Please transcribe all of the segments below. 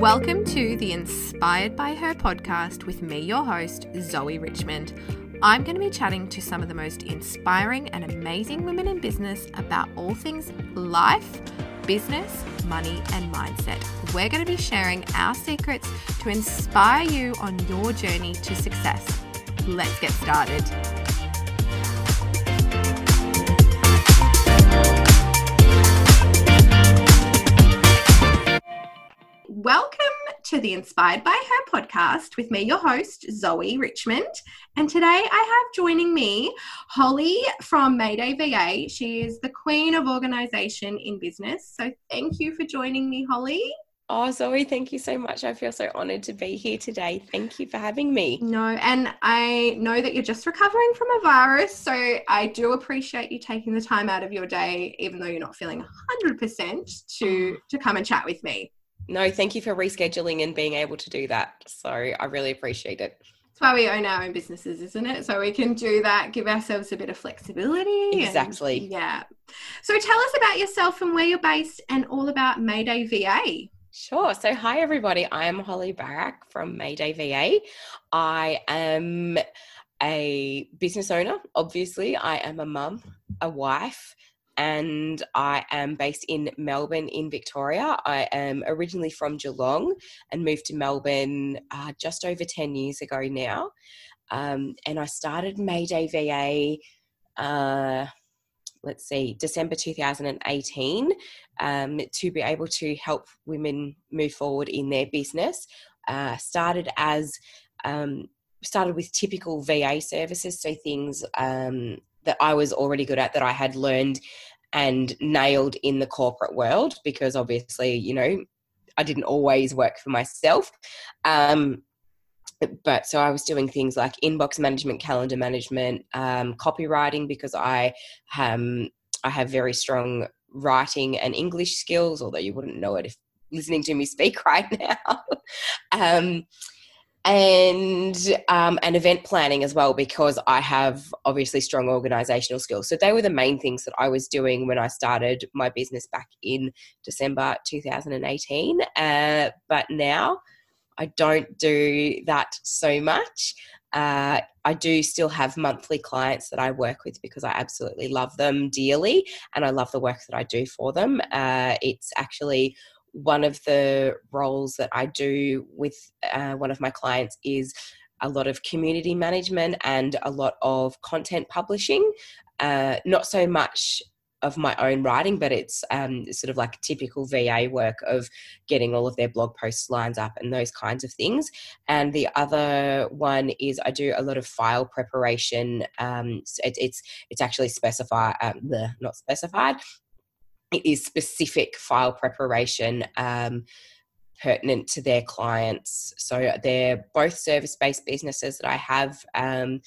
Welcome to the Inspired by Her podcast with me, your host, Zoe Richmond. I'm going to be chatting to some of the most inspiring and amazing women in business about all things life, business, money, and mindset. We're going to be sharing our secrets to inspire you on your journey to success. Let's get started. To the Inspired by Her podcast with me, your host, Zoe Richmond. And today I have joining me Holly from Mayday VA. She is the queen of organization in business. So thank you for joining me, Holly. Oh, Zoe, thank you so much. I feel so honored to be here today. Thank you for having me. No, and I know that you're just recovering from a virus, so I do appreciate you taking the time out of your day, even though you're not feeling 100% to oh. to come and chat with me. No, thank you for rescheduling and being able to do that. So I really appreciate it. That's why we own our own businesses, isn't it? So we can do that, give ourselves a bit of flexibility. Exactly. And, yeah. So tell us about yourself and where you're based and all about Mayday VA. Sure. So, hi, everybody. I am Holly Barak from Mayday VA. I am a business owner, obviously. I am a mum, a wife, and I am based in Melbourne, in Victoria. I am originally from Geelong and moved to Melbourne uh, just over 10 years ago now. Um, and I started Mayday VA. Uh, let's see, December 2018, um, to be able to help women move forward in their business. Uh, started as um, started with typical VA services, so things um, that I was already good at that I had learned and nailed in the corporate world because obviously, you know, I didn't always work for myself. Um, but so I was doing things like inbox management, calendar management, um, copywriting because I um, I have very strong writing and English skills, although you wouldn't know it if listening to me speak right now. um, and um, and event planning as well because I have obviously strong organizational skills. So they were the main things that I was doing when I started my business back in December 2018. Uh, but now I don't do that so much. Uh, I do still have monthly clients that I work with because I absolutely love them dearly and I love the work that I do for them. Uh, it's actually one of the roles that I do with uh, one of my clients is a lot of community management and a lot of content publishing. Uh, not so much of my own writing, but it's um, sort of like typical VA work of getting all of their blog posts lines up and those kinds of things. And the other one is I do a lot of file preparation. Um, it, it's it's actually specified, um, not specified, is specific file preparation um, pertinent to their clients. So they're both service based businesses that I have um,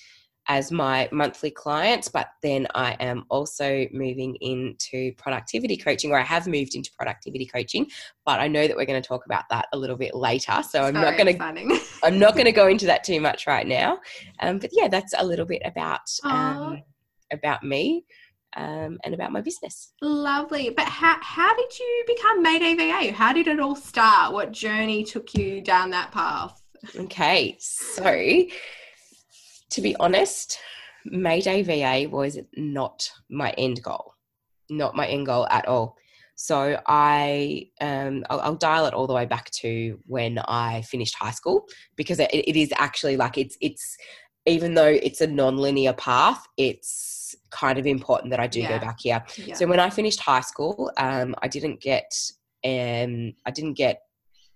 as my monthly clients, but then I am also moving into productivity coaching, or I have moved into productivity coaching. But I know that we're going to talk about that a little bit later, so I'm not going to I'm not going to go into that too much right now. Um, but yeah, that's a little bit about um, about me um, and about my business. Lovely. But how, how did you become Mayday VA? How did it all start? What journey took you down that path? Okay, so to be honest, Mayday VA was not my end goal, not my end goal at all. So I, um, I'll, I'll, dial it all the way back to when I finished high school because it, it is actually like it's it's even though it's a non-linear path, it's kind of important that I do yeah. go back here. Yeah. So when I finished high school, um, I didn't get um, I didn't get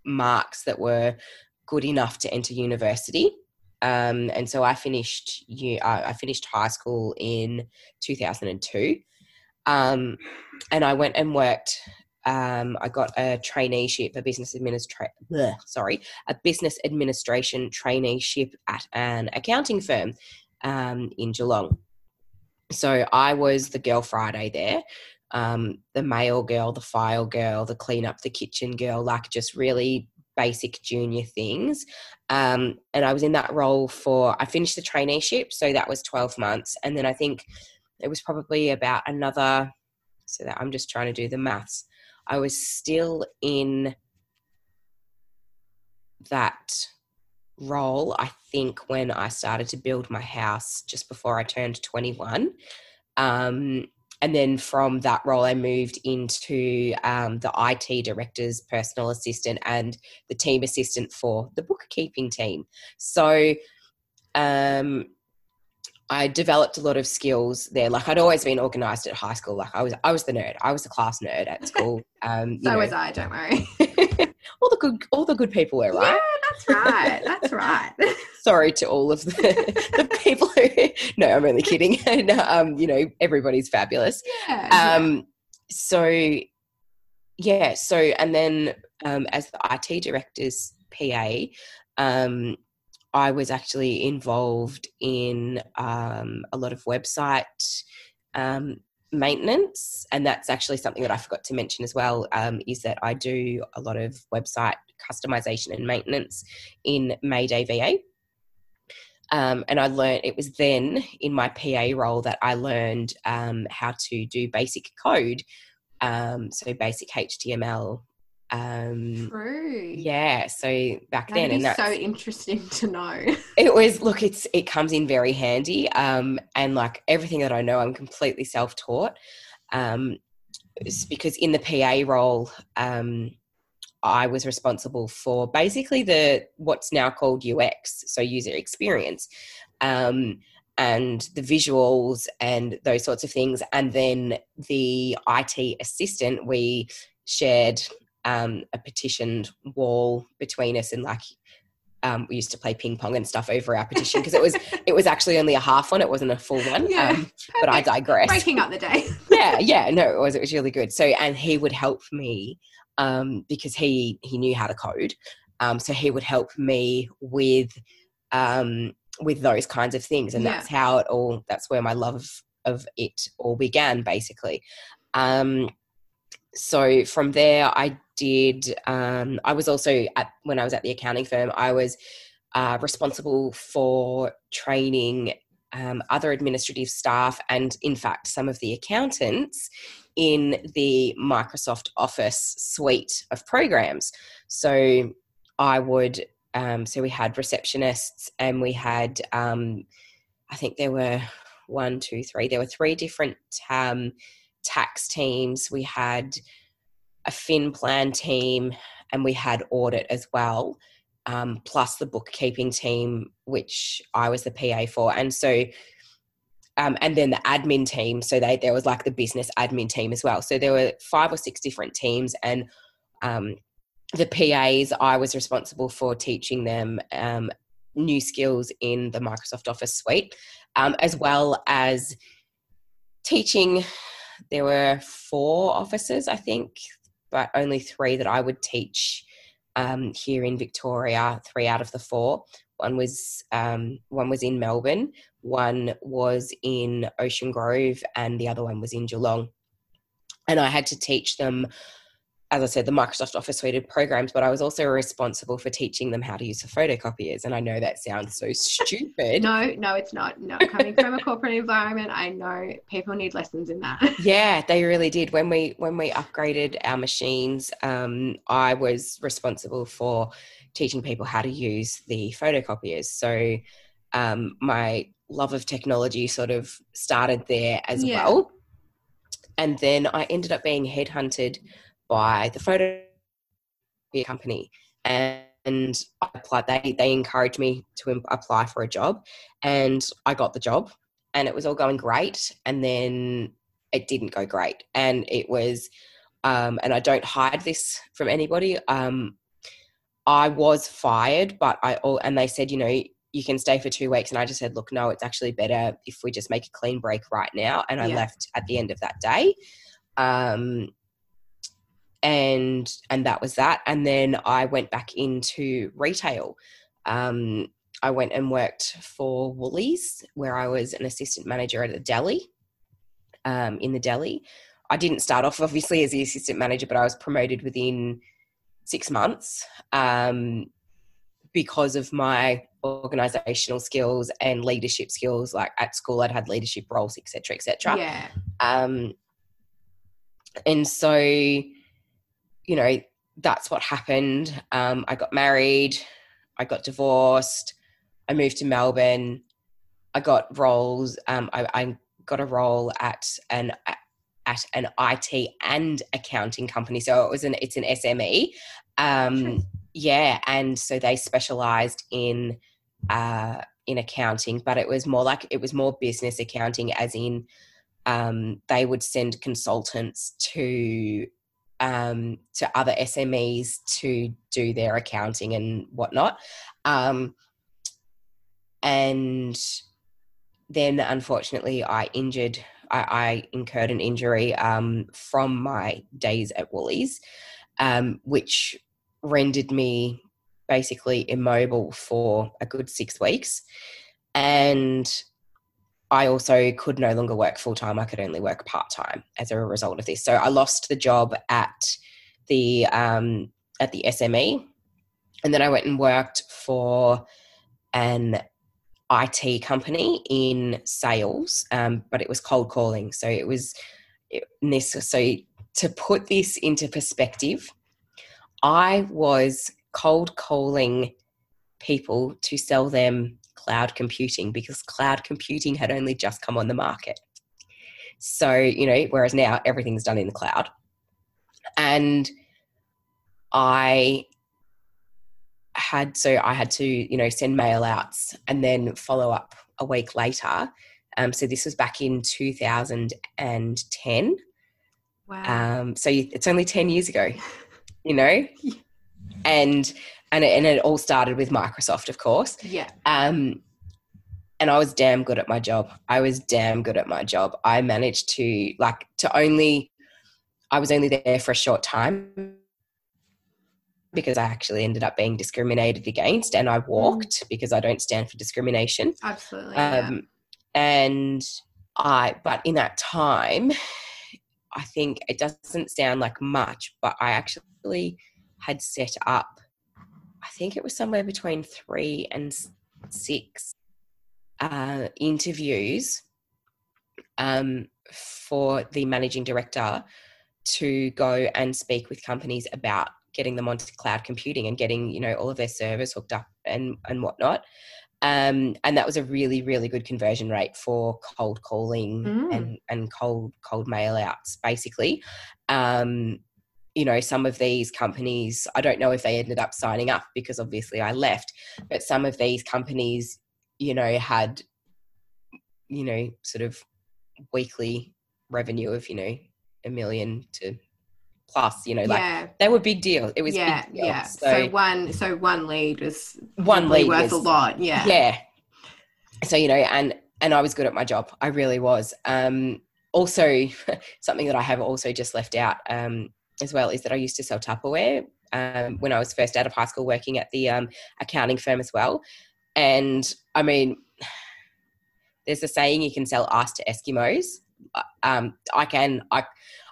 marks that were good enough to enter university. Um, and so I finished I finished high school in 2002. Um, and I went and worked um, I got a traineeship, a business administration, sorry, a business administration traineeship at an accounting firm um, in Geelong. So I was the girl Friday there, um, the mail girl, the file girl, the clean up the kitchen girl, like just really basic junior things. Um, and I was in that role for, I finished the traineeship, so that was 12 months. And then I think it was probably about another, so that I'm just trying to do the maths I was still in that role, I think, when I started to build my house just before I turned 21. Um, and then from that role, I moved into um, the IT director's personal assistant and the team assistant for the bookkeeping team. So um, I developed a lot of skills there. Like I'd always been organized at high school. Like I was, I was the nerd. I was the class nerd at school. Um, so know. was I. Don't worry. all the good, all the good people were right. That's right. That's right. Sorry to all of the, the people who. No, I'm only kidding. and, um, you know, everybody's fabulous. Yeah. Um. Yeah. So, yeah. So, and then um, as the IT director's PA, um, I was actually involved in um, a lot of website um, maintenance, and that's actually something that I forgot to mention as well. Um, is that I do a lot of website customization and maintenance in Mayday VA. Um, and I learned it was then in my PA role that I learned um, how to do basic code, um, so basic HTML, um True. yeah so back That'd then and that's so interesting to know it was look it's it comes in very handy um and like everything that i know i'm completely self-taught um because in the pa role um i was responsible for basically the what's now called ux so user experience um and the visuals and those sorts of things. And then the it assistant we shared um, a petitioned wall between us and like um, we used to play ping pong and stuff over our petition because it was it was actually only a half one it wasn't a full one yeah, um, but i digress. Breaking up the day. Yeah yeah no it was it was really good. So and he would help me um, because he he knew how to code um, so he would help me with um, with those kinds of things and Yeah. that's how it all that's where my love of, of it all began basically um, so from there i did um, i was also at when i was at the accounting firm i was uh, responsible for training um, other administrative staff and in fact some of the accountants in the microsoft office suite of programs. So i would um, so we had receptionists and we had um, i think there were one two three there were three different um, tax teams. We had a fin plan team and we had audit as well um, plus the bookkeeping team which i was the pa for. And so um, and then the admin team. So they there was like the business admin team as well. So there were five or six different teams and um, the pas i was responsible for teaching them um, new skills in the microsoft office suite um, as well as teaching. There were four officers i think but only three that i would teach um, here in victoria three out of the four one was um, one was in melbourne one was in ocean grove and the other one was in geelong. And i had to teach them as I said, the Microsoft Office suite of programs, but I was also responsible for teaching them how to use the photocopiers. And I know that sounds so stupid. no no it's not no coming from a corporate environment i know people need lessons in that Yeah, they really did. When we when we upgraded our machines, um, I was responsible for teaching people how to use the photocopiers. So um, my love of technology sort of started there as Yeah. well. And then I ended up being headhunted by the photo company and I applied they they encouraged me to apply for a job and I got the job and it was all going great and then it didn't go great and it was um, and I don't hide this from anybody um, I was fired but I all and they said you know you can stay for two weeks and I just said look no it's actually better if we just make a clean break right now and I Yeah. left at the end of that day um, and and that was that. And then i went back into retail. Um, i went and worked for woolies where i was an assistant manager at a deli um, in the deli. I didn't start off obviously as the assistant manager but i was promoted within six months um, because of my organizational skills and leadership skills. Like at school i'd had leadership roles etc etc yeah. Um, and so, you know, that's what happened. Um, I got married, I got divorced, I moved to Melbourne. I got roles. Um, I, I got a role at an at an IT and accounting company. So it was an it's an SME. Um, yeah, and so they specialised in uh, in accounting, but it was more like it was more business accounting, as in um, they would send consultants to um, to other SMEs to do their accounting and whatnot. Um, and then, unfortunately, I injured. I, I incurred an injury um, from my days at Woolies, um, which rendered me basically immobile for a good six weeks. And I also could no longer work full time. I could only work part time as a result of this. So I lost the job at the um, at the SME, and then I went and worked for an IT company in sales, um, but it was cold calling. So it was it, this. So to put this into perspective, I was cold calling people to sell them cloud computing because cloud computing had only just come on the market. So, you know, whereas now everything's done in the cloud. And I had, so I had to, you know, send mail outs and then follow up a week later. Um, so this was back in 2010. Wow. Um, so it's only 10 years ago, you know? And and it, and it all started with Microsoft, of course. Yeah. Um, and I was damn good at my job. I was damn good at my job. I managed to like to only. I was only there for a short time because I actually ended up being discriminated against, and I walked mm. because I don't stand for discrimination. Absolutely. Um, yeah. And I, but in that time, I think it doesn't sound like much, but I actually had set up think it was somewhere between three and six uh, interviews um, for the managing director to go and speak with companies about getting them onto cloud computing and getting you know all of their servers hooked up and and whatnot um, and that was a really really good conversion rate for cold calling mm. and and cold cold mail outs basically um, you know, some of these companies, I don't know if they ended up signing up because obviously I left, but some of these companies, you know, had, you know, sort of weekly revenue of, you know, a million to plus, you know, like yeah. they were big deal. It was yeah, Yeah. So, so, one so one lead was one lead worth was, a lot. Yeah. Yeah. So, you know, and and I was good at my job. I really was. Um also something that I have also just left out um as well is that I used to sell Tupperware um, when I was first out of high school working at the um, accounting firm as well. And I mean, there's a saying you can sell ice to Eskimos. Uh, um, I can, I,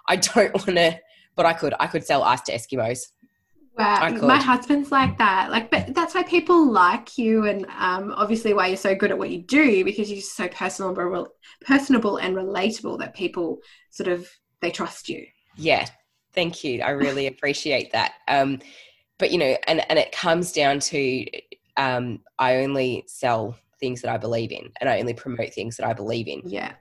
I don't want to, but I could, I could sell ice to Eskimos. Wow, my husband's like that. Like, but that's why people like you, and um, obviously why you're so good at what you do because you're so personal, personable and relatable that people sort of they trust you. Yeah, Thank you. I really appreciate that. Um, but you know, and and it comes down to um, I only sell things that I believe in, and I only promote things that I believe in. Yeah.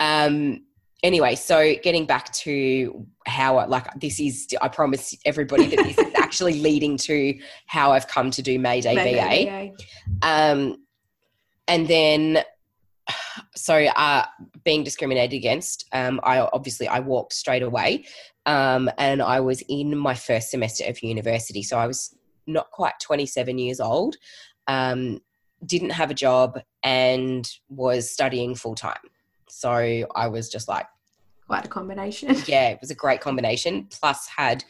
Um. Anyway, so getting back to how I, like this is, I promise everybody that this is actually leading to how I've come to do Mayday, Mayday VA. VA. Um, and then so uh, being discriminated against um, i obviously i walked straight away um, and I was in my first semester of university. So I was not quite 27 years old, um, didn't have a job, and was studying full time. So I was just like, quite a combination. yeah, it was a great combination. Plus, had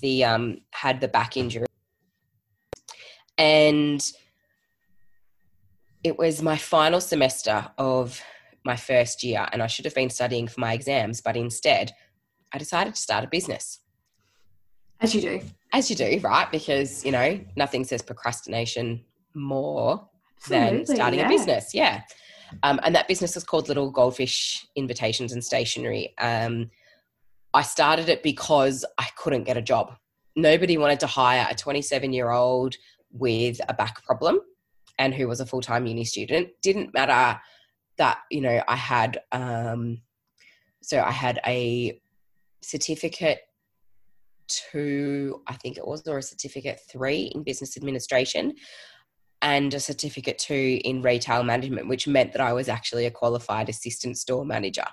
the um, had the back injury, and it was my final semester of my first year, and I should have been studying for my exams, but instead I decided to start a business. As you do. As you do, right? Because, you know, nothing says procrastination more Absolutely, than starting yeah. a business. Yeah. Um, and that business was called Little Goldfish Invitations and Stationery. Um, I started it because I couldn't get a job. nobody wanted to hire a 27 year old with a back problem and who was a full time uni student. Didn't matter that, you know, I had, um, so I had a certificate two, I think it was, or a certificate three in business administration and a certificate two in retail management, which meant that I was actually a qualified assistant store manager.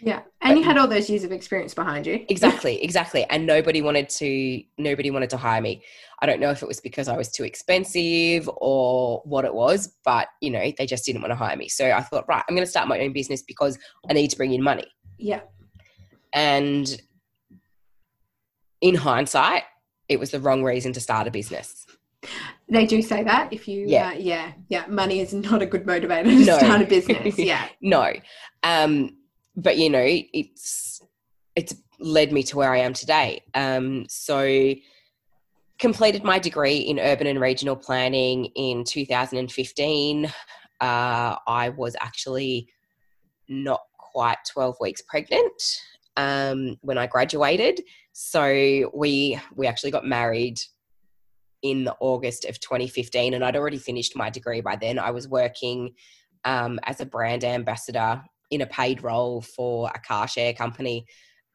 Yeah. And but, you had all those years of experience behind you. Exactly, exactly. And nobody wanted to nobody wanted to hire me. I don't know if it was because I was too expensive or what it was, but you know, they just didn't want to hire me. So I thought, right, I'm going to start my own business because I need to bring in money. Yeah. And in hindsight, it was the wrong reason to start a business. They do say that if you, yeah, uh, yeah, yeah, money is not a good motivator to no. start a business. Yeah, no, um, but you know, it's it's led me to where I am today. Um, so completed my degree in urban and regional planning in 2015. Uh, I was actually not quite 12 weeks pregnant um, when I graduated. So we we actually got married in the August of 2015, and I'd already finished my degree by then. I was working um, as a brand ambassador in a paid role for a car share company,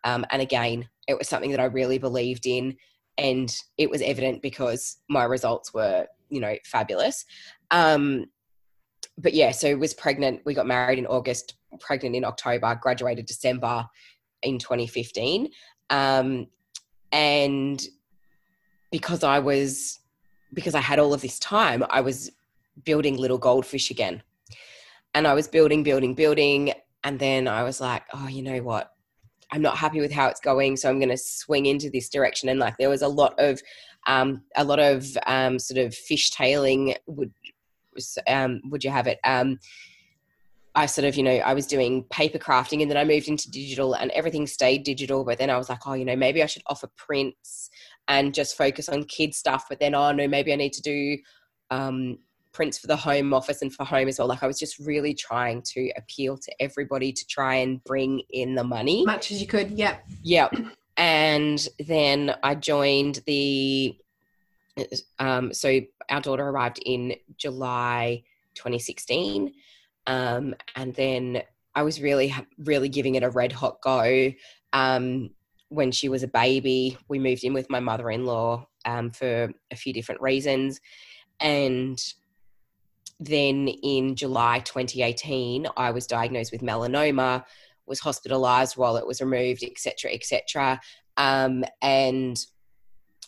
um, and again, it was something that I really believed in, and it was evident because my results were, you know, fabulous. Um, but yeah, so was pregnant. We got married in August, pregnant in October, graduated December in 2015. Um, and because I was, because I had all of this time, I was building little goldfish again. And I was building, building, building. And then I was like, oh, you know what? I'm not happy with how it's going, so I'm going to swing into this direction. And like, there was a lot of, um, a lot of um, sort of fishtailing. Would um, would you have it? Um, I sort of, you know, I was doing paper crafting and then I moved into digital and everything stayed digital. But then I was like, oh, you know, maybe I should offer prints and just focus on kid stuff. But then, oh, no, maybe I need to do um, prints for the home office and for home as well. Like I was just really trying to appeal to everybody to try and bring in the money. Much as you could. Yep. Yep. And then I joined the, um, so our daughter arrived in July 2016 um, and then I was really, really giving it a red hot go. Um, when she was a baby, we moved in with my mother in law um, for a few different reasons. And then in July 2018, I was diagnosed with melanoma, was hospitalized while it was removed, etc., etc. Um, and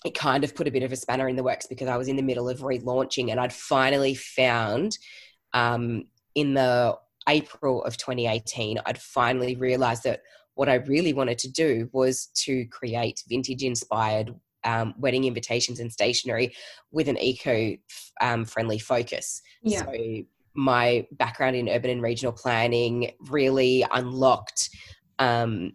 it kind of put a bit of a spanner in the works because I was in the middle of relaunching and I'd finally found um, in the April of 2018, I'd finally realized that what I really wanted to do was to create vintage inspired um, wedding invitations and stationery with an eco um, friendly focus. Yeah. So my background in urban and regional planning really unlocked um,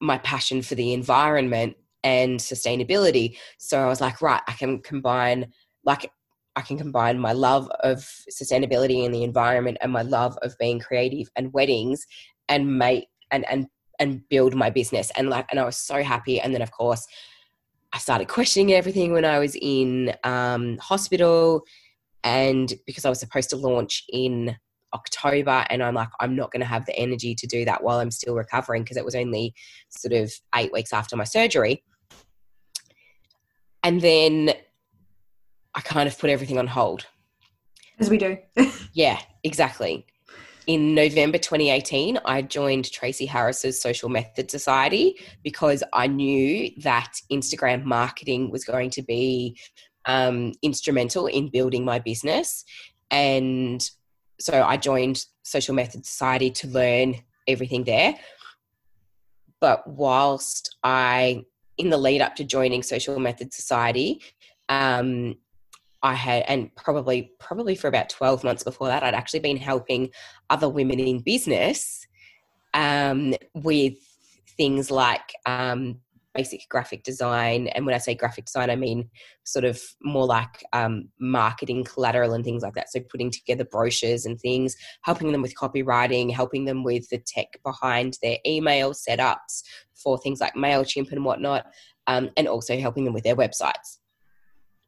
my passion for the environment and sustainability. So I was like, right, I can combine like I can combine my love of sustainability and the environment and my love of being creative and weddings and make and and and build my business. And like and I was so happy. And then of course I started questioning everything when I was in um, hospital. And because I was supposed to launch in October and I'm like I'm not going to have the energy to do that while I'm still recovering because it was only sort of 8 weeks after my surgery. And then I kind of put everything on hold. As we do. yeah, exactly. In November 2018, I joined Tracy Harris's Social Method Society because I knew that Instagram marketing was going to be um, instrumental in building my business. And so I joined Social Method Society to learn everything there. But whilst I, in the lead up to joining Social Method Society, um, I had, and probably probably for about twelve months before that, I'd actually been helping other women in business um, with things like um, basic graphic design. And when I say graphic design, I mean sort of more like um, marketing collateral and things like that. So putting together brochures and things, helping them with copywriting, helping them with the tech behind their email setups for things like MailChimp and whatnot. um, and also helping them with their websites.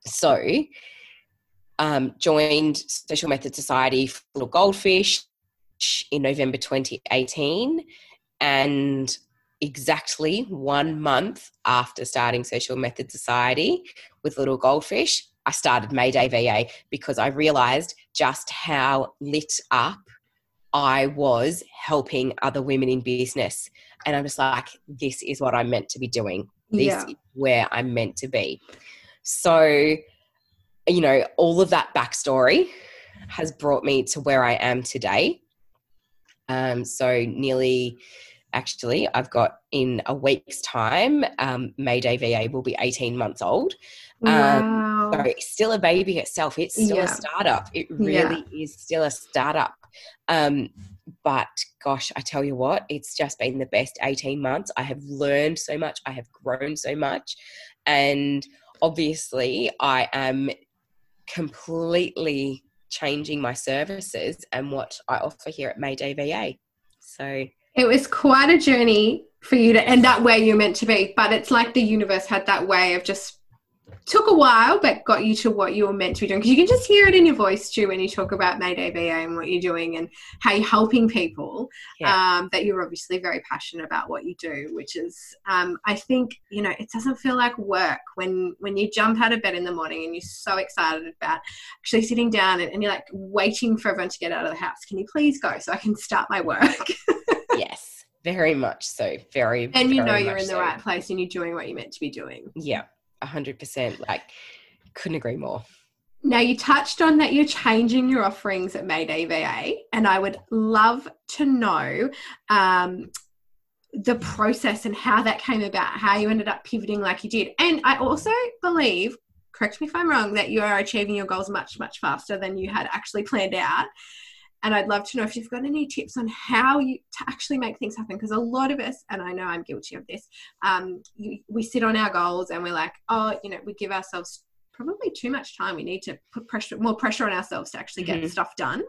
So, um, joined Social Method Society for Little Goldfish in November 2018, and exactly one month after starting Social Method Society with Little Goldfish, I started Mayday VA because I realized just how lit up I was helping other women in business. And I'm just like, this is what I'm meant to be doing. This yeah. is where I'm meant to be. So, you know, all of that backstory has brought me to where I am today. Um, so, nearly actually, I've got in a week's time, um, Mayday VA will be 18 months old. Um, wow. so it's still a baby itself. It's still yeah. a startup. It really yeah. is still a startup. Um, but gosh, I tell you what, it's just been the best 18 months. I have learned so much, I have grown so much. And obviously, I am completely changing my services and what I offer here at Mayday VA. So it was quite a journey for you to end up where you're meant to be, but it's like the universe had that way of just took a while, but got you to what you were meant to be doing. Because you can just hear it in your voice too when you talk about Mayday VA and what you're doing and how you're helping people. Yeah. Um, that you're obviously very passionate about what you do, which is, um, I think, you know, it doesn't feel like work when when you jump out of bed in the morning and you're so excited about actually sitting down and, and you're like waiting for everyone to get out of the house. Can you please go so I can start my work? yes, very much so. Very, and you know you're in the so. right place and you're doing what you're meant to be doing. Yeah, hundred percent. Like, couldn't agree more. Now, you touched on that you're changing your offerings at Mayday VA, and I would love to know um, the process and how that came about, how you ended up pivoting like you did. And I also believe, correct me if I'm wrong, that you are achieving your goals much, much faster than you had actually planned out. And I'd love to know if you've got any tips on how you to actually make things happen. Because a lot of us, and I know I'm guilty of this, um, you, we sit on our goals and we're like, oh, you know, we give ourselves probably too much time. We need to put pressure, more pressure on ourselves to actually get mm-hmm. stuff done.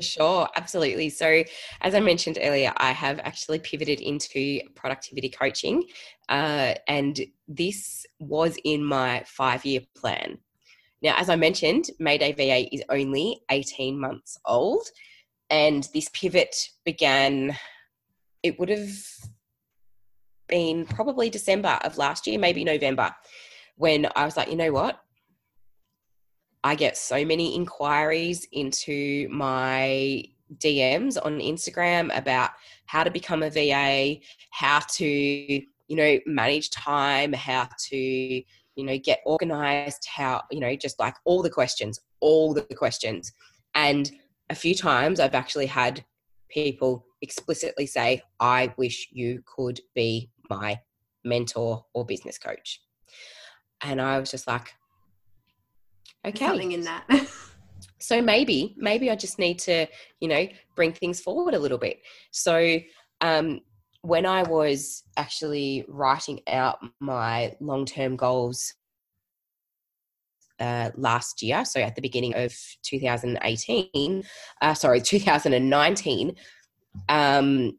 Sure, absolutely. So, as I mentioned earlier, I have actually pivoted into productivity coaching, uh, and this was in my five year plan. Now, as I mentioned, Mayday VA is only 18 months old, and this pivot began, it would have been probably December of last year, maybe November, when I was like, you know what? I get so many inquiries into my DMs on Instagram about how to become a VA, how to, you know, manage time, how to you know get organized how you know just like all the questions all the questions. And a few times i've actually had people explicitly say i wish you could be my mentor or business coach. And i was just like okay. something in that. So maybe maybe i just need to you know bring things forward a little bit. So um when I was actually writing out my long term goals uh, last year, so at the beginning of 2018, uh, sorry, 2019, um,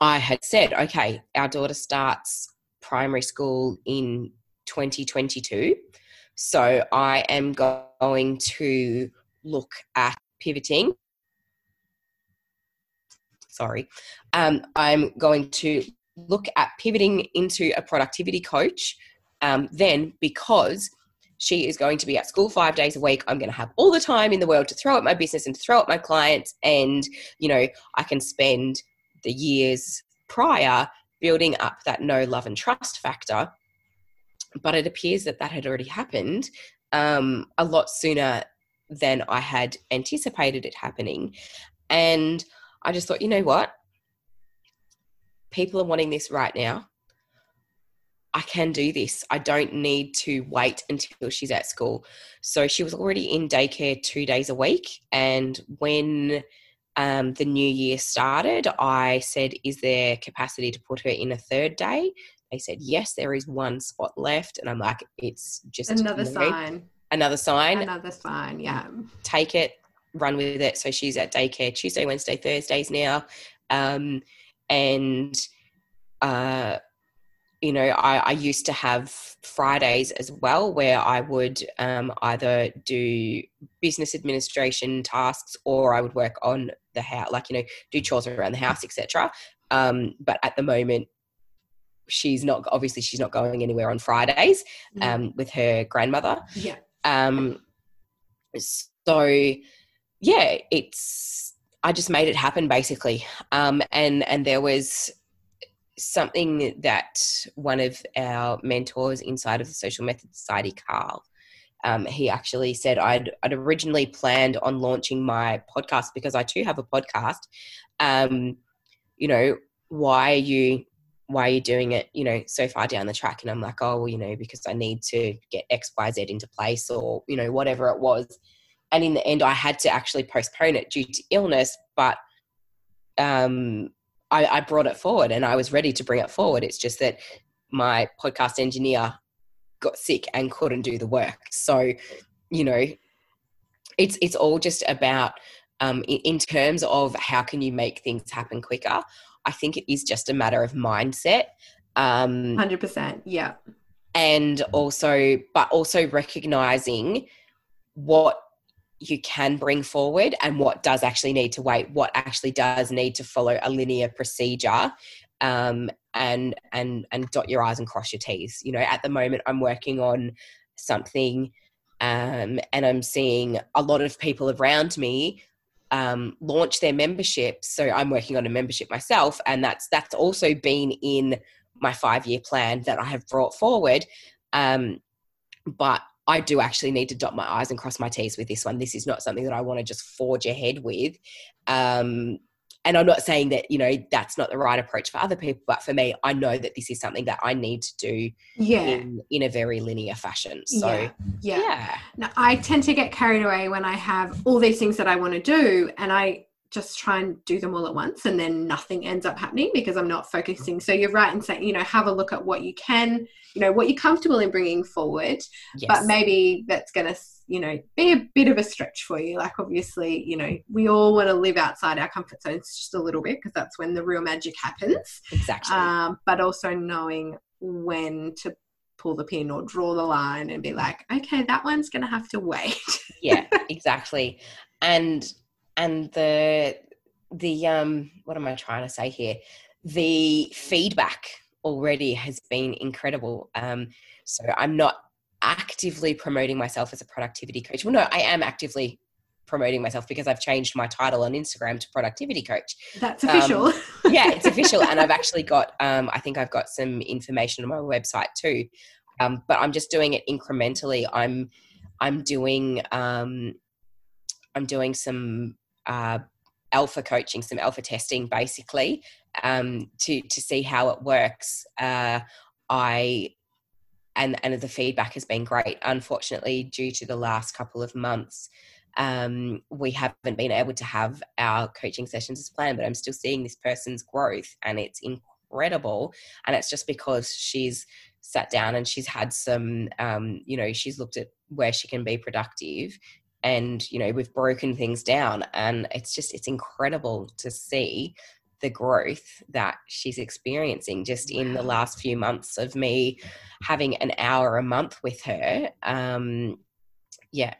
I had said, okay, our daughter starts primary school in 2022. So I am going to look at pivoting sorry, um, I'm going to look at pivoting into a productivity coach um, then because she is going to be at school five days a week. I'm going to have all the time in the world to throw at my business and throw at my clients. And, you know, I can spend the years prior building up that know love, and trust factor. But it appears that that had already happened um, a lot sooner than I had anticipated it happening. And I just thought, you know what? People are wanting this right now. I can do this. I don't need to wait until she's at school. So she was already in daycare two days a week. And when um, the new year started, I said, Is there capacity to put her in a third day? They said, Yes, there is one spot left. And I'm like, It's just another sign. Another sign. Another sign, yeah. Take it, run with it. So she's at daycare Tuesday, Wednesday, Thursdays now. Um, and uh, you know, I, I, used to have Fridays as well where I would um, either do business administration tasks or I would work on the house, like, you know, do chores around the house, etc. Um, but at the moment, she's not, obviously, she's not going anywhere on Fridays mm. um, with her grandmother. Yeah. Um, so, yeah, it's, I just made it happen basically. Um, and, and there was, something that one of our mentors inside of the Social Method Society, Carl, um, he actually said I'd, I'd originally planned on launching my podcast because I too have a podcast. Um, you know, why are you why are you doing it, you know, so far down the track? And I'm like, oh, well, you know, because I need to get X, Y, Z into place or, you know, whatever it was. And in the end, I had to actually postpone it due to illness. But um, I, I brought it forward and I was ready to bring it forward. It's just that my podcast engineer got sick and couldn't do the work. So, you know, it's it's all just about um, in, terms of how can you make things happen quicker. I think it is just a matter of mindset. Um, Hundred percent, yeah. And also, but also recognizing what you can bring forward and what does actually need to wait what actually does need to follow a linear procedure um, and and and dot your i's and cross your t's. You know at the moment i'm working on something um, and i'm seeing a lot of people around me um, launch their membership. So i'm working on a membership myself and that's that's also been in my five year plan that i have brought forward um, but I do actually need to dot my I's and cross my T's with this one. This is not something that I want to just forge ahead with. Um, and I'm not saying that, you know, that's not the right approach for other people, but for me, I know that this is something that I need to do yeah. in, in a very linear fashion. So, yeah. yeah. yeah. Now, I tend to get carried away when I have all these things that I want to do and I just try and do them all at once and then nothing ends up happening because I'm not focusing. So you're right in saying, you know, have a look at what you can, you know, what you're comfortable in bringing forward, yes. but maybe that's going to, you know, be a bit of a stretch for you. Like obviously, you know, we all want to live outside our comfort zones just a little bit because that's when the real magic happens. Exactly. Um, but also knowing when to pull the pin or draw the line and be like, okay, that one's going to have to wait. yeah, exactly. And and the the um what am I trying to say here? The feedback already has been incredible. Um, so I'm not actively promoting myself as a productivity coach. Well, no, I am actively promoting myself because I've changed my title on Instagram to productivity coach. That's official. Um, yeah, it's official. And I've actually got, um, I think I've got some information on my website too. Um, but I'm just doing it incrementally. I'm, I'm doing, um, I'm doing some uh, alpha coaching, some alpha testing, basically, um, to to see how it works. Uh, I and and the feedback has been great. Unfortunately, due to the last couple of months, um, we haven't been able to have our coaching sessions as planned. But I'm still seeing this person's growth, and it's incredible. And it's just because she's sat down and she's had some, um, you know, she's looked at where she can be productive and you know we've broken things down and it's just it's incredible to see the growth that she's experiencing just in the last few months of me having an hour a month with her. Um yeah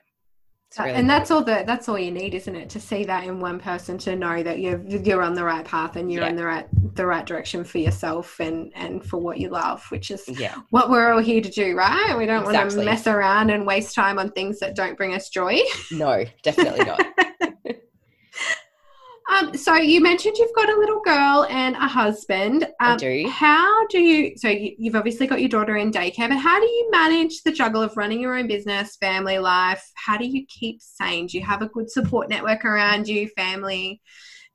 Uh, really and that's all that that's all you need isn't it to see that in one person to know that you're you're on the right path and you're yeah. in the right the right direction for yourself and and for what you love which is yeah. what we're all here to do right we don't exactly. want to mess around and waste time on things that don't bring us joy no definitely not Um, so you mentioned you've got a little girl and a husband. Um, I do. How do you? So you, you've obviously got your daughter in daycare, but how do you manage the juggle of running your own business, family life? How do you keep sane? Do you have a good support network around you, family,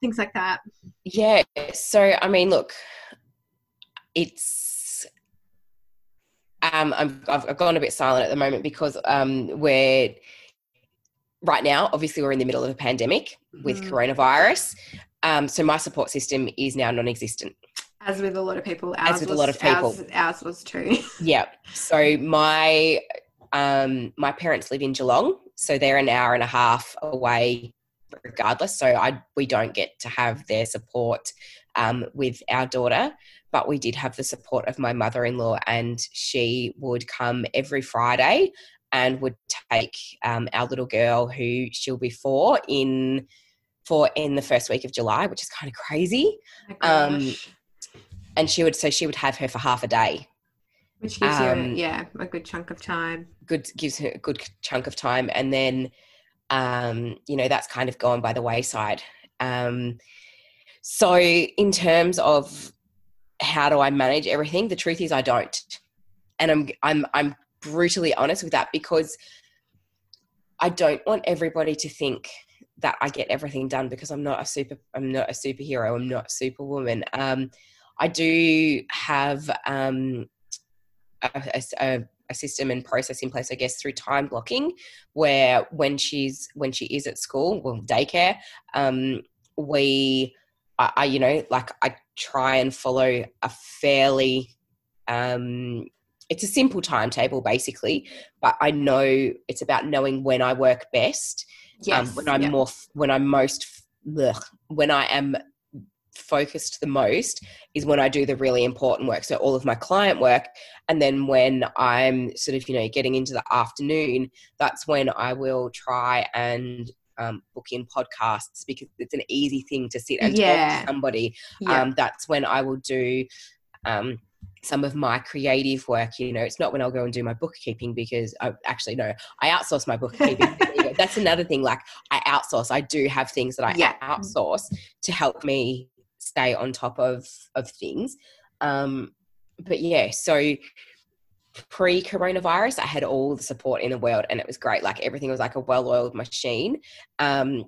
things like that? Yeah. So I mean, look, it's um, I'm, I've, I've gone a bit silent at the moment because um, we're right now, obviously, we're in the middle of a pandemic with mm. coronavirus. Um, so my support system is now non-existent. As with a lot of people, as with was, a lot of people, ours, ours was too. yeah. So my um, my parents live in Geelong, so they're an hour and a half away, regardless. So I we don't get to have their support um, with our daughter. but we did have the support of my mother in law, and she would come every Friday and would take um, our little girl, who she'll be four, in for in the first week of July, which is kind of crazy. Oh Um, and she would so she would have her for half a day. Which gives um, you, yeah, a good chunk of time. Good gives her a good chunk of time, and then um, you know that's kind of gone by the wayside. Um, so in terms of how do I manage everything, the truth is I don't, and I'm I'm I'm brutally honest with that because I don't want everybody to think that I get everything done because I'm not a super I'm not a superhero I'm not superwoman. Um, I do have um, a, a, a system and process in place I guess through time blocking where when she's when she is at school well daycare um, we I, I you know like I try and follow a fairly um, it's a simple timetable basically but I know it's about knowing when I work best um, Yes. when I'm yeah. more f- when I'm most when I am focused the most is when I do the really important work. So all of my client work, and then when I'm sort of you know getting into the afternoon, that's when I will try and um, book in podcasts because it's an easy thing to sit and talk to somebody. yeah. Um, that's when I will do. Um, some of my creative work, you know, it's not when I'll go and do my bookkeeping because I actually no, I outsource my bookkeeping. That's another thing. Like I outsource. I do have things that I Yeah. outsource to help me stay on top of of things. Um, but yeah, so pre coronavirus, I had all the support in the world, and it was great. Like everything was like a well oiled machine. Um,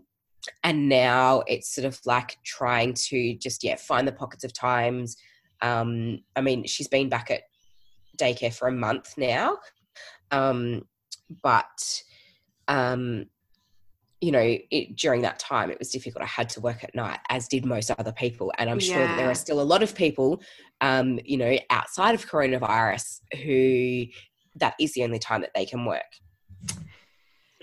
and now it's sort of like trying to just yeah find the pockets of times. Um, I mean, she's been back at daycare for a month now, um, but um, you know, it, during that time, it was difficult. I had to work at night, as did most other people. And I'm sure that there are still a lot of people, um, you know, outside of coronavirus who that is the only time that they can work.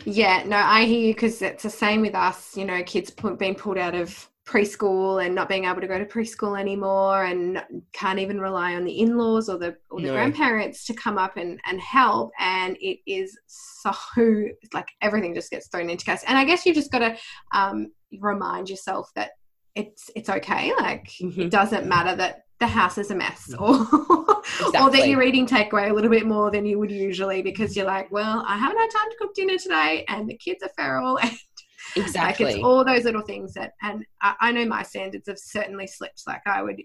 Yeah, no, I hear you because it's the same with us. You know, kids being pulled out of preschool and not being able to go to preschool anymore, and can't even rely on the in-laws or the or the No. grandparents to come up and and help. And it is so like everything just gets thrown into chaos. And I guess you just got to um, remind yourself that it's it's okay. Like Mhm. it doesn't matter that the house is a mess or or that you're eating takeaway a little bit more than you would usually because you're like, well, I haven't had time to cook dinner today and the kids are feral and Exactly. like it's all those little things that and I, I know my standards have certainly slipped. Like I would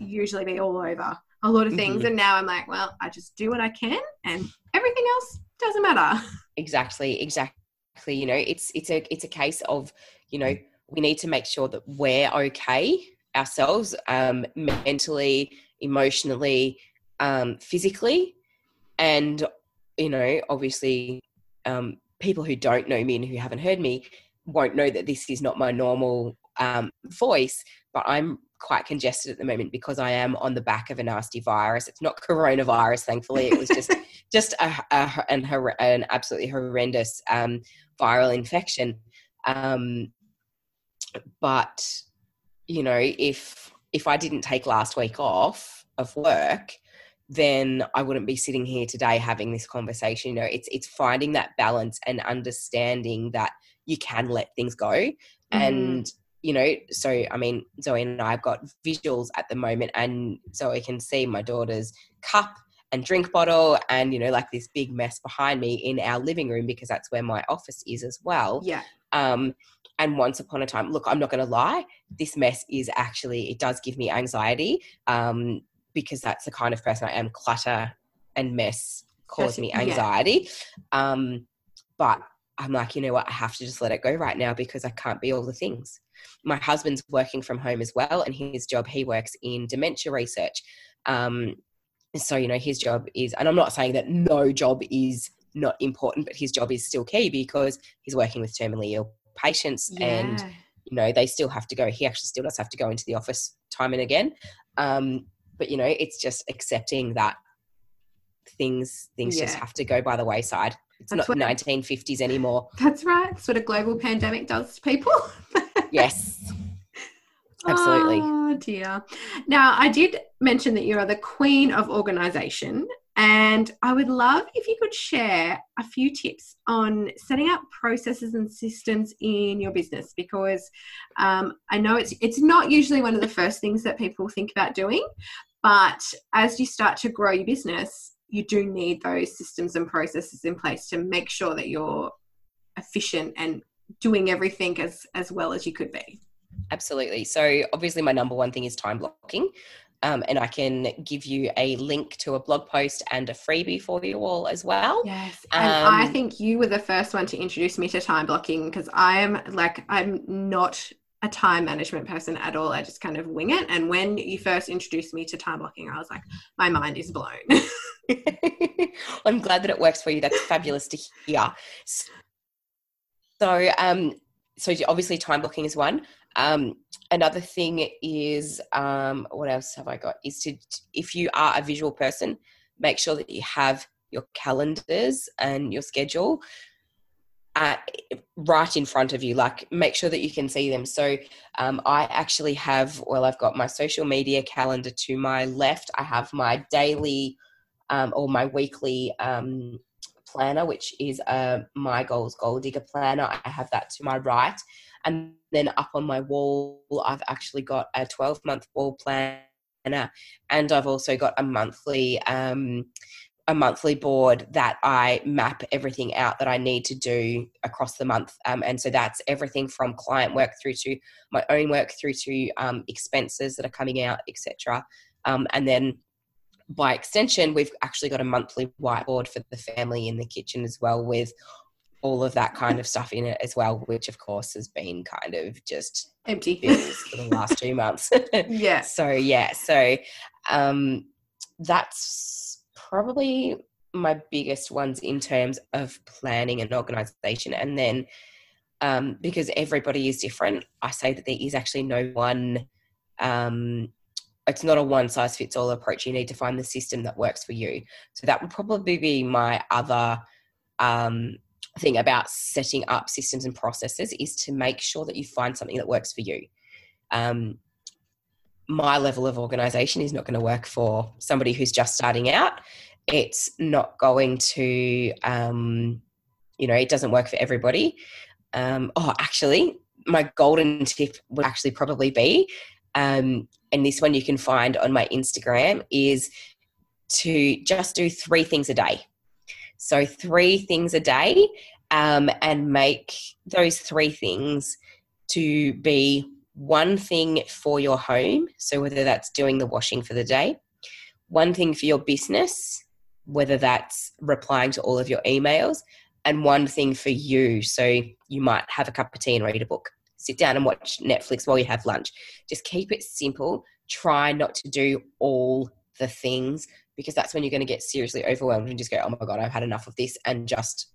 usually be all over a lot of things Mhm. and now I'm like, well, I just do what I can and everything else doesn't matter. exactly exactly you know it's it's a it's a case of you know we need to make sure that we're okay ourselves um mentally emotionally um physically and you know obviously um people who don't know me and who haven't heard me won't know that this is not my normal um voice but i'm quite congested at the moment because i am on the back of a nasty virus it's not coronavirus thankfully it was just just a, a an, an absolutely horrendous um, viral infection. Um, but you know, if if I didn't take last week off of work, then I wouldn't be sitting here today having this conversation. You know, it's it's finding that balance and understanding that you can let things go, and you know, so I mean, Zoe and I have got visuals at the moment, and Zoe can see my daughter's cup and drink bottle and you know like this big mess behind me in our living room because that's where my office is as well. Yeah. um and once upon a time look i'm not going to lie this mess is actually it does give me anxiety um because that's the kind of person i am. Clutter and mess cause That's- me yeah. anxiety. Um but i'm like you know what? I have to just let it go right now because i can't be all the things. My husband's working from home as well and his job he works in dementia research. Um so you know his job is and i'm not saying that no job is not important but his job is still key because he's working with terminally ill patients and you know they still have to go. He actually still does have to go into the office time and again. Um but you know it's just accepting that things things just have to go by the wayside it's That's not 1950s anymore That's right. That's what a global pandemic does to people. yes Absolutely. Oh dear. Now, I did mention that you are the queen of organization, and I would love if you could share a few tips on setting up processes and systems in your business because um, I know it's it's not usually one of the first things that people think about doing, but as you start to grow your business, you do need those systems and processes in place to make sure that you're efficient and doing everything as as well as you could be. Absolutely. So, obviously, my number one thing is time blocking. Um, and I can give you a link to a blog post and a freebie for you all as well. Yes. And um, I think you were the first one to introduce me to time blocking because I am like, I'm not a time management person at all. I just kind of wing it. And when you first introduced me to time blocking, I was like, my mind is blown. I'm glad that it works for you. That's fabulous to hear. So, um, so obviously time blocking is one. Um, another thing is, um, what else have I got? Is to, if you are a visual person, make sure that you have your calendars and your schedule right in front of you. Like, make sure that you can see them. So, um, I actually have, well, I've got my social media calendar to my left. I have my daily um, or my weekly um, planner, which is a MiGoals Goal Digger planner. I have that to my right. And then up on my wall, I've actually got a 12 month wall planner. And I've also got a monthly um, a monthly board that I map everything out that I need to do across the month. Um, and so that's everything from client work through to my own work through to um, expenses that are coming out, etc. Um, and then by extension, we've actually got a monthly whiteboard for the family in the kitchen as well, with all of that kind of stuff in it as well, which of course has been kind of just empty for the last two months. yeah. So yeah, so um, that's probably my biggest ones in terms of planning and organization, and then um, because everybody is different, I say that there is actually no one um, it's not a one size fits all approach. You need to find the system that works for you. So that would probably be my other um, thing about setting up systems and processes is to make sure that you find something that works for you. Um, my level of organization is not going to work for somebody who's just starting out. It's not going to, um, you know, it doesn't work for everybody. Um, oh, actually, my golden tip would actually probably be um, and this one you can find on my Instagram, is to just do three things a day. So, three things a day, um, and make those three things to be one thing for your home. So, whether that's doing the washing for the day, one thing for your business, whether that's replying to all of your emails, and one thing for you. So, you might have a cup of tea and read a book sit down and watch Netflix while you have lunch. Just keep it simple. Try not to do all the things because that's when you're going to get seriously overwhelmed and just go, oh my God, I've had enough of this and just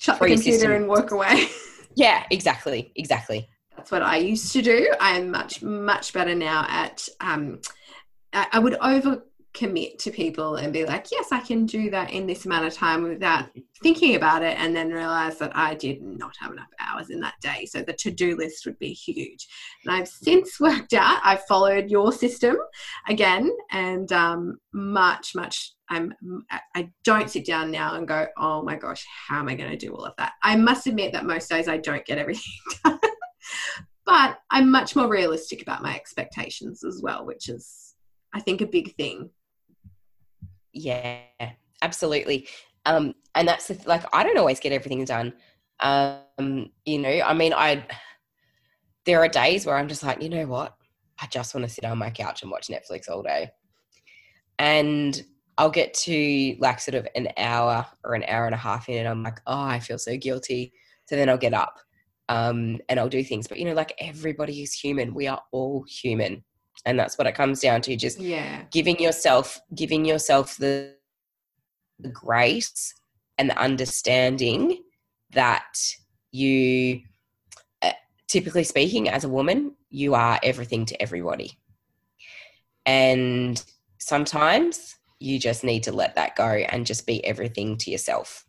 shut the computer and walk away. yeah, exactly. Exactly. That's what I used to do. I'm much, much better now at, um, I would over commit to people and be like, yes, I can do that in this amount of time without thinking about it, and then realize that I did not have enough hours in that day. So the to do list would be huge. And I've since worked out, I've followed your system again, and um, much, much. I'm, I don't sit down now and go, oh my gosh, how am I going to do all of that? I must admit that most days I don't get everything done. But I'm much more realistic about my expectations as well, which is, I think, a big thing yeah, absolutely. Um, and that's the, like I don't always get everything done. Um, you know, I mean, I there are days where I'm just like, you know what, I just want to sit on my couch and watch Netflix all day, and I'll get to like sort of an hour or an hour and a half in, and I'm like, oh, I feel so guilty. So then I'll get up um, and I'll do things. But you know, like everybody is human. We are all human and that's what it comes down to just yeah giving yourself giving yourself the, the grace and the understanding that you uh, typically speaking as a woman you are everything to everybody and sometimes you just need to let that go and just be everything to yourself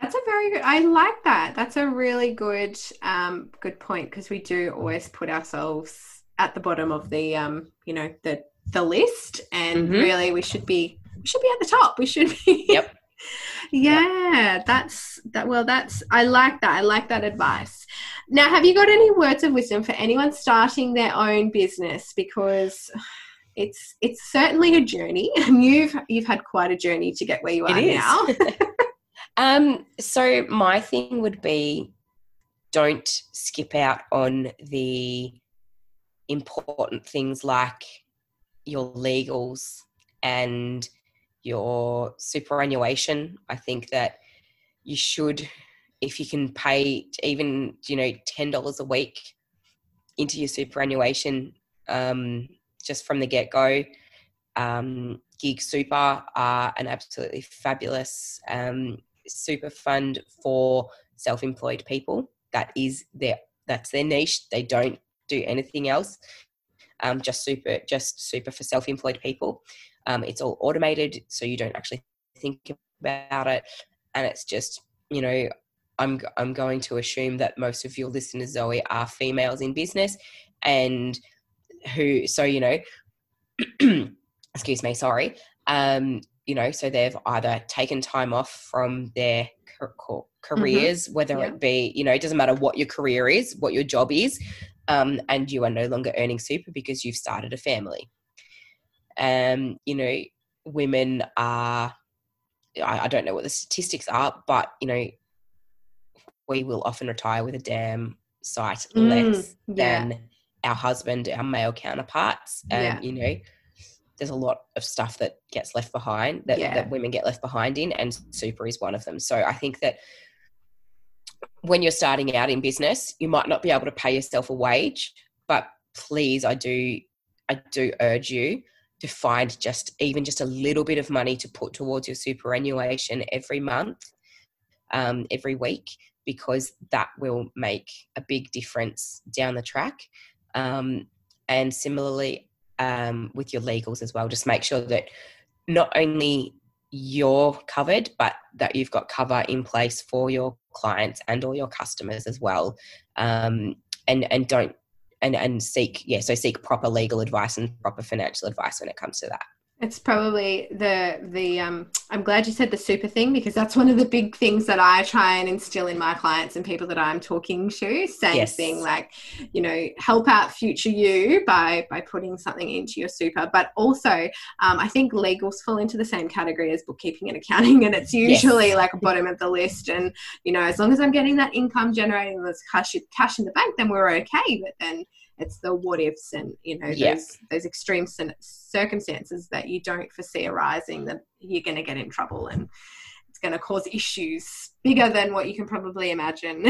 That's a very good. I like that. That's a really good, um, good point because we do always put ourselves at the bottom of the, um, you know, the the list, and mm-hmm. really we should be we should be at the top. We should be. Yep. yeah, yep. that's that. Well, that's I like that. I like that advice. Now, have you got any words of wisdom for anyone starting their own business? Because it's it's certainly a journey, and you've you've had quite a journey to get where you are now. um, so my thing would be, don't skip out on the important things like your legals and your superannuation. I think that you should, if you can pay even you know ten dollars a week into your superannuation um, just from the get go. Um, Gig Super are an absolutely fabulous um, super fund for self-employed people. That is their that's their niche. They don't do anything else. Um, just super, just super for self-employed people. Um, it's all automated, so you don't actually think about it, and it's just you know. I'm I'm going to assume that most of your listeners, Zoe, are females in business, and who so you know excuse me sorry um you know so they've either taken time off from their mm-hmm. careers mm-hmm. whether yeah. it be you know it doesn't matter what your career is what your job is um, and you are no longer earning super because you've started a family um you know women are I, I don't know what the statistics are but you know we will often retire with a damn sight mm, less yeah. than our husband, our male counterparts. And, yeah. you know, there's a lot of stuff that gets left behind, that, yeah. that women get left behind in, and super is one of them. So I think that when you're starting out in business, you might not be able to pay yourself a wage, but please, I do, I do urge you to find just even just a little bit of money to put towards your superannuation every month, um, every week, because that will make a big difference down the track. Um, and similarly um, with your legals as well, just make sure that not only you're covered, but that you've got cover in place for your clients and all your customers as well. Um, and and don't and and seek yeah, so seek proper legal advice and proper financial advice when it comes to that. It's probably the the um I'm glad you said the super thing because that's one of the big things that I try and instill in my clients and people that I'm talking to. Same yes. thing, like, you know, help out future you by by putting something into your super. But also, um, I think legals fall into the same category as bookkeeping and accounting, and it's usually yes. like bottom of the list. And you know, as long as I'm getting that income generating, this cash cash in the bank, then we're okay. But then it's the what ifs and you know yeah. those those extreme circumstances that you don't foresee arising that you're going to get in trouble and it's going to cause issues bigger than what you can probably imagine.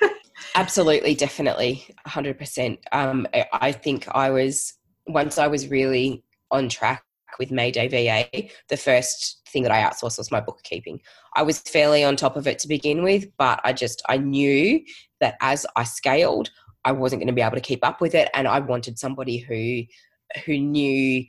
Absolutely definitely 100% um, i think i was once i was really on track with mayday va the first thing that i outsourced was my bookkeeping. I was fairly on top of it to begin with but i just i knew that as i scaled I wasn't going to be able to keep up with it, and I wanted somebody who who knew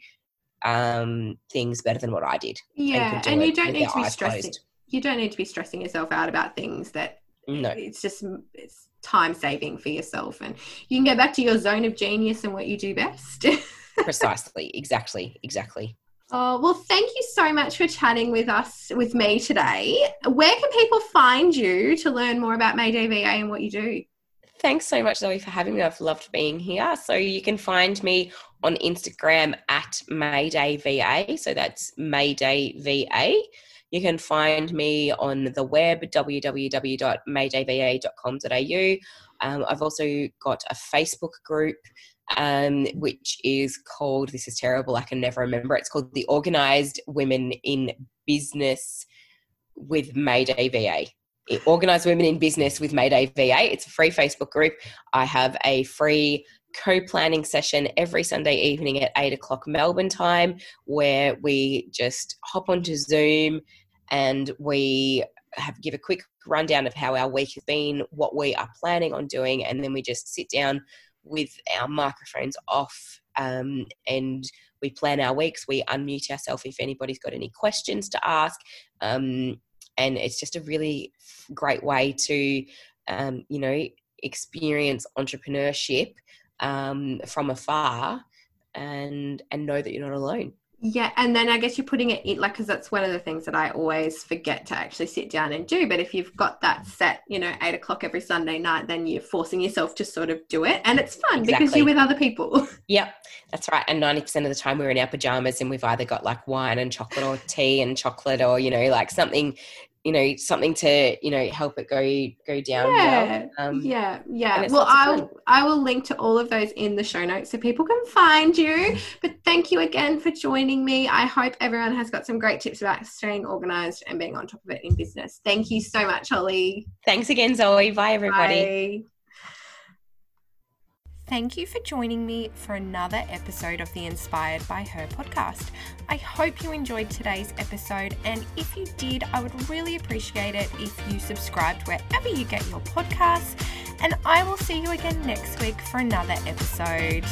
um, things better than what I did. Yeah, and, and you don't need to be stressing. Closed. You don't need to be stressing yourself out about things that. No, it's just it's time saving for yourself, and you can get back to your zone of genius and what you do best. Precisely, exactly, exactly. Oh, well, thank you so much for chatting with us, with me today. Where can people find you to learn more about Mayday VA and what you do? Thanks so much, Zoe, for having me. I've loved being here. So you can find me on Instagram at Mayday VA. So that's Mayday VA. You can find me on the web, www.maydayva.com.au. Um, I've also got a Facebook group, um, which is called, this is terrible, I can never remember. It's called the Organized Women in Business with Mayday VA. Organize Women in Business with Mayday VA. It's a free Facebook group. I have a free co planning session every Sunday evening at eight o'clock Melbourne time where we just hop onto Zoom and we have give a quick rundown of how our week has been, what we are planning on doing, and then we just sit down with our microphones off um, and we plan our weeks. We unmute ourselves if anybody's got any questions to ask. Um, and it's just a really great way to, um, you know, experience entrepreneurship um, from afar and and know that you're not alone. Yeah, and then I guess you're putting it in like because that's one of the things that I always forget to actually sit down and do. But if you've got that set, you know, eight o'clock every Sunday night, then you're forcing yourself to sort of do it, and it's fun exactly. because you're with other people. Yep, that's right. And ninety percent of the time we're in our pajamas and we've either got like wine and chocolate or tea and chocolate or you know like something you know something to you know help it go go down yeah well. um, yeah yeah. well i'll i will link to all of those in the show notes so people can find you. But thank you again for joining me. I hope everyone has got some great tips about staying organized and being on top of it in business. Thank you so much holly. Thanks again zoe. Bye everybody. Bye. Thank you for joining me for another episode of the Inspired by Her podcast. I hope you enjoyed today's episode, and if you did, I would really appreciate it if you subscribed wherever you get your podcasts. And I will see you again next week for another episode.